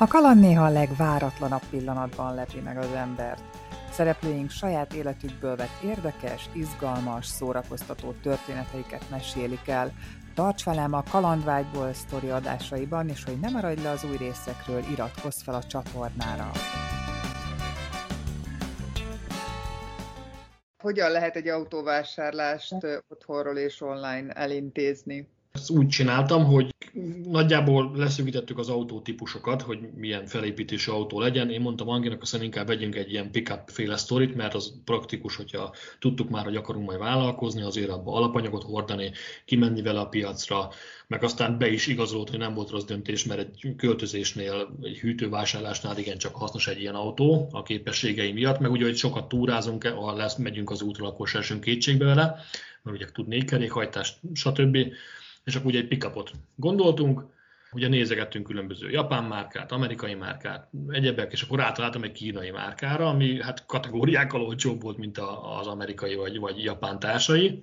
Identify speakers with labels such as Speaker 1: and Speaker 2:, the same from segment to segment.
Speaker 1: A kaland néha a legváratlanabb pillanatban lepi meg az embert. Szereplőink saját életükből vett érdekes, izgalmas, szórakoztató történeteiket mesélik el. Tarts velem a Kalandvágyból sztori adásaiban, és hogy ne maradj le az új részekről, iratkozz fel a csatornára. Hogyan lehet egy autóvásárlást otthonról és online elintézni?
Speaker 2: Ezt úgy csináltam, hogy nagyjából leszűkítettük az autótípusokat, hogy milyen felépítésű autó legyen. Én mondtam Anginak, hogy inkább vegyünk egy ilyen pickup féle sztorit, mert az praktikus, hogyha tudtuk már, hogy akarunk majd vállalkozni, azért abba alapanyagot hordani, kimenni vele a piacra, meg aztán be is igazolt, hogy nem volt rossz döntés, mert egy költözésnél, egy hűtővásárlásnál igen csak hasznos egy ilyen autó a képességei miatt, meg ugye, hogy sokat túrázunk, ha lesz, megyünk az útra, akkor se kétségbe vele, mert ugye tud négy kerékhajtást, stb és akkor ugye egy pickupot gondoltunk, ugye nézegettünk különböző japán márkát, amerikai márkát, egyebek, és akkor átaláltam egy kínai márkára, ami hát kategóriákkal olcsóbb volt, mint az amerikai vagy, vagy japán társai,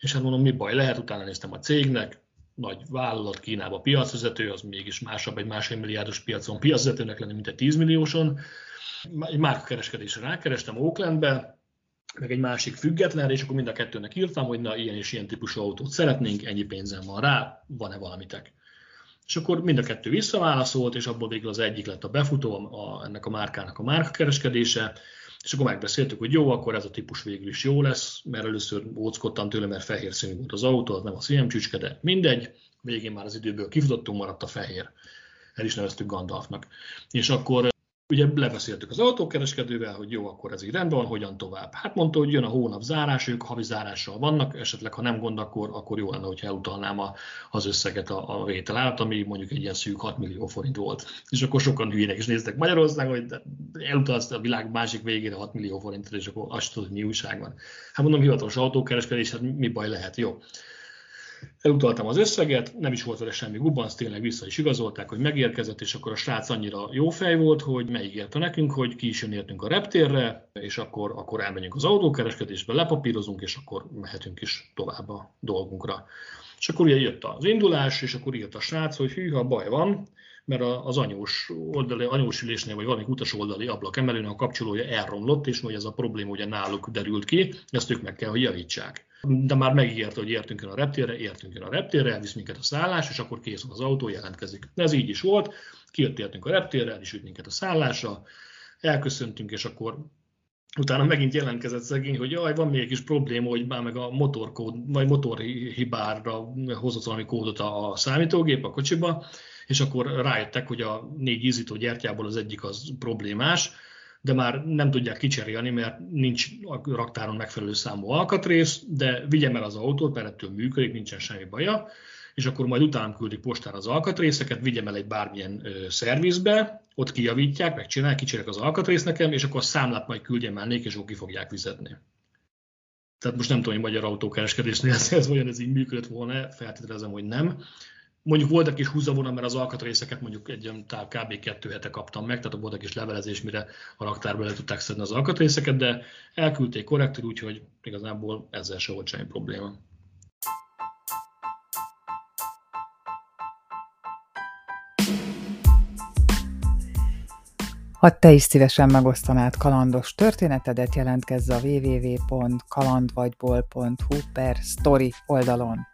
Speaker 2: és hát mondom, mi baj lehet, utána néztem a cégnek, nagy vállalat Kínába piacvezető, az mégis másabb egy másfél milliárdos piacon piacvezetőnek lenni, mint egy 10 millióson. Egy márkakereskedésre rákerestem Oaklandbe, meg egy másik független, és akkor mind a kettőnek írtam, hogy na, ilyen és ilyen típusú autót szeretnénk, ennyi pénzem van rá, van-e valamitek. És akkor mind a kettő visszaválaszolt, és abból végül az egyik lett a befutó, a, ennek a márkának a márkakereskedése, és akkor megbeszéltük, hogy jó, akkor ez a típus végül is jó lesz, mert először óckodtam tőle, mert fehér színű volt az autó, az nem a szívem csücske, de mindegy, végén már az időből kifutottunk, maradt a fehér. El is neveztük Gandalfnak. És akkor Ugye lebeszéltük az autókereskedővel, hogy jó, akkor ez így rendben van, hogyan tovább. Hát mondta, hogy jön a hónap zárás, ők havi zárással vannak, esetleg ha nem gond, akkor, akkor jó lenne, hogyha elutalnám a, az összeget a, a vétel állat, ami mondjuk egy ilyen szűk 6 millió forint volt. És akkor sokan hülyének is néztek Magyarországon, hogy elutalsz a világ másik végére 6 millió forintot, és akkor azt tudod, hogy mi újság van. Hát mondom, hivatalos autókereskedés, hát mi baj lehet, jó. Elutaltam az összeget, nem is volt vele semmi gubanc, tényleg vissza is igazolták, hogy megérkezett, és akkor a srác annyira jó fej volt, hogy megígérte nekünk, hogy ki is jön értünk a reptérre, és akkor, akkor elmenjünk az autókereskedésbe, lepapírozunk, és akkor mehetünk is tovább a dolgunkra. És akkor ugye jött az indulás, és akkor írt a srác, hogy hűha, baj van, mert az anyós, oldali, anyós ülésnél, vagy valami utas oldali ablak emelőnél a kapcsolója elromlott, és hogy ez a probléma ugye náluk derült ki, ezt ők meg kell, hogy javítsák de már megígérte, hogy értünk el a reptérre, értünk el a reptérre, elvisz minket a szállás, és akkor kész az autó, jelentkezik. De ez így is volt, kijött értünk a reptérre, el is minket a szállásra, elköszöntünk, és akkor utána megint jelentkezett szegény, hogy jaj, van még egy kis probléma, hogy már meg a motorkód, vagy motorhibára hozott valami kódot a számítógép a kocsiba, és akkor rájöttek, hogy a négy ízító gyertyából az egyik az problémás, de már nem tudják kicserélni, mert nincs a raktáron megfelelő számú alkatrész, de vigyem el az autót, mert ettől működik, nincsen semmi baja, és akkor majd utána küldik postára az alkatrészeket, vigyem el egy bármilyen ö, szervizbe, ott kijavítják, megcsinálják, kicserek az alkatrész nekem, és akkor a számlát majd küldjem el nék, és ott ki fogják fizetni. Tehát most nem tudom, hogy magyar autókereskedésnél ez, ez olyan ez így működött volna, feltételezem, hogy nem. Mondjuk voltak is húzavona, mert az alkatrészeket mondjuk egy kb. kettő hete kaptam meg, tehát voltak is levelezés, mire a raktárba le tudták szedni az alkatrészeket, de elküldték korrektül, úgyhogy igazából ezzel se volt semmi probléma.
Speaker 1: Ha te is szívesen megosztanád kalandos történetedet, jelentkezz a www.kalandvagyból.hu per story oldalon.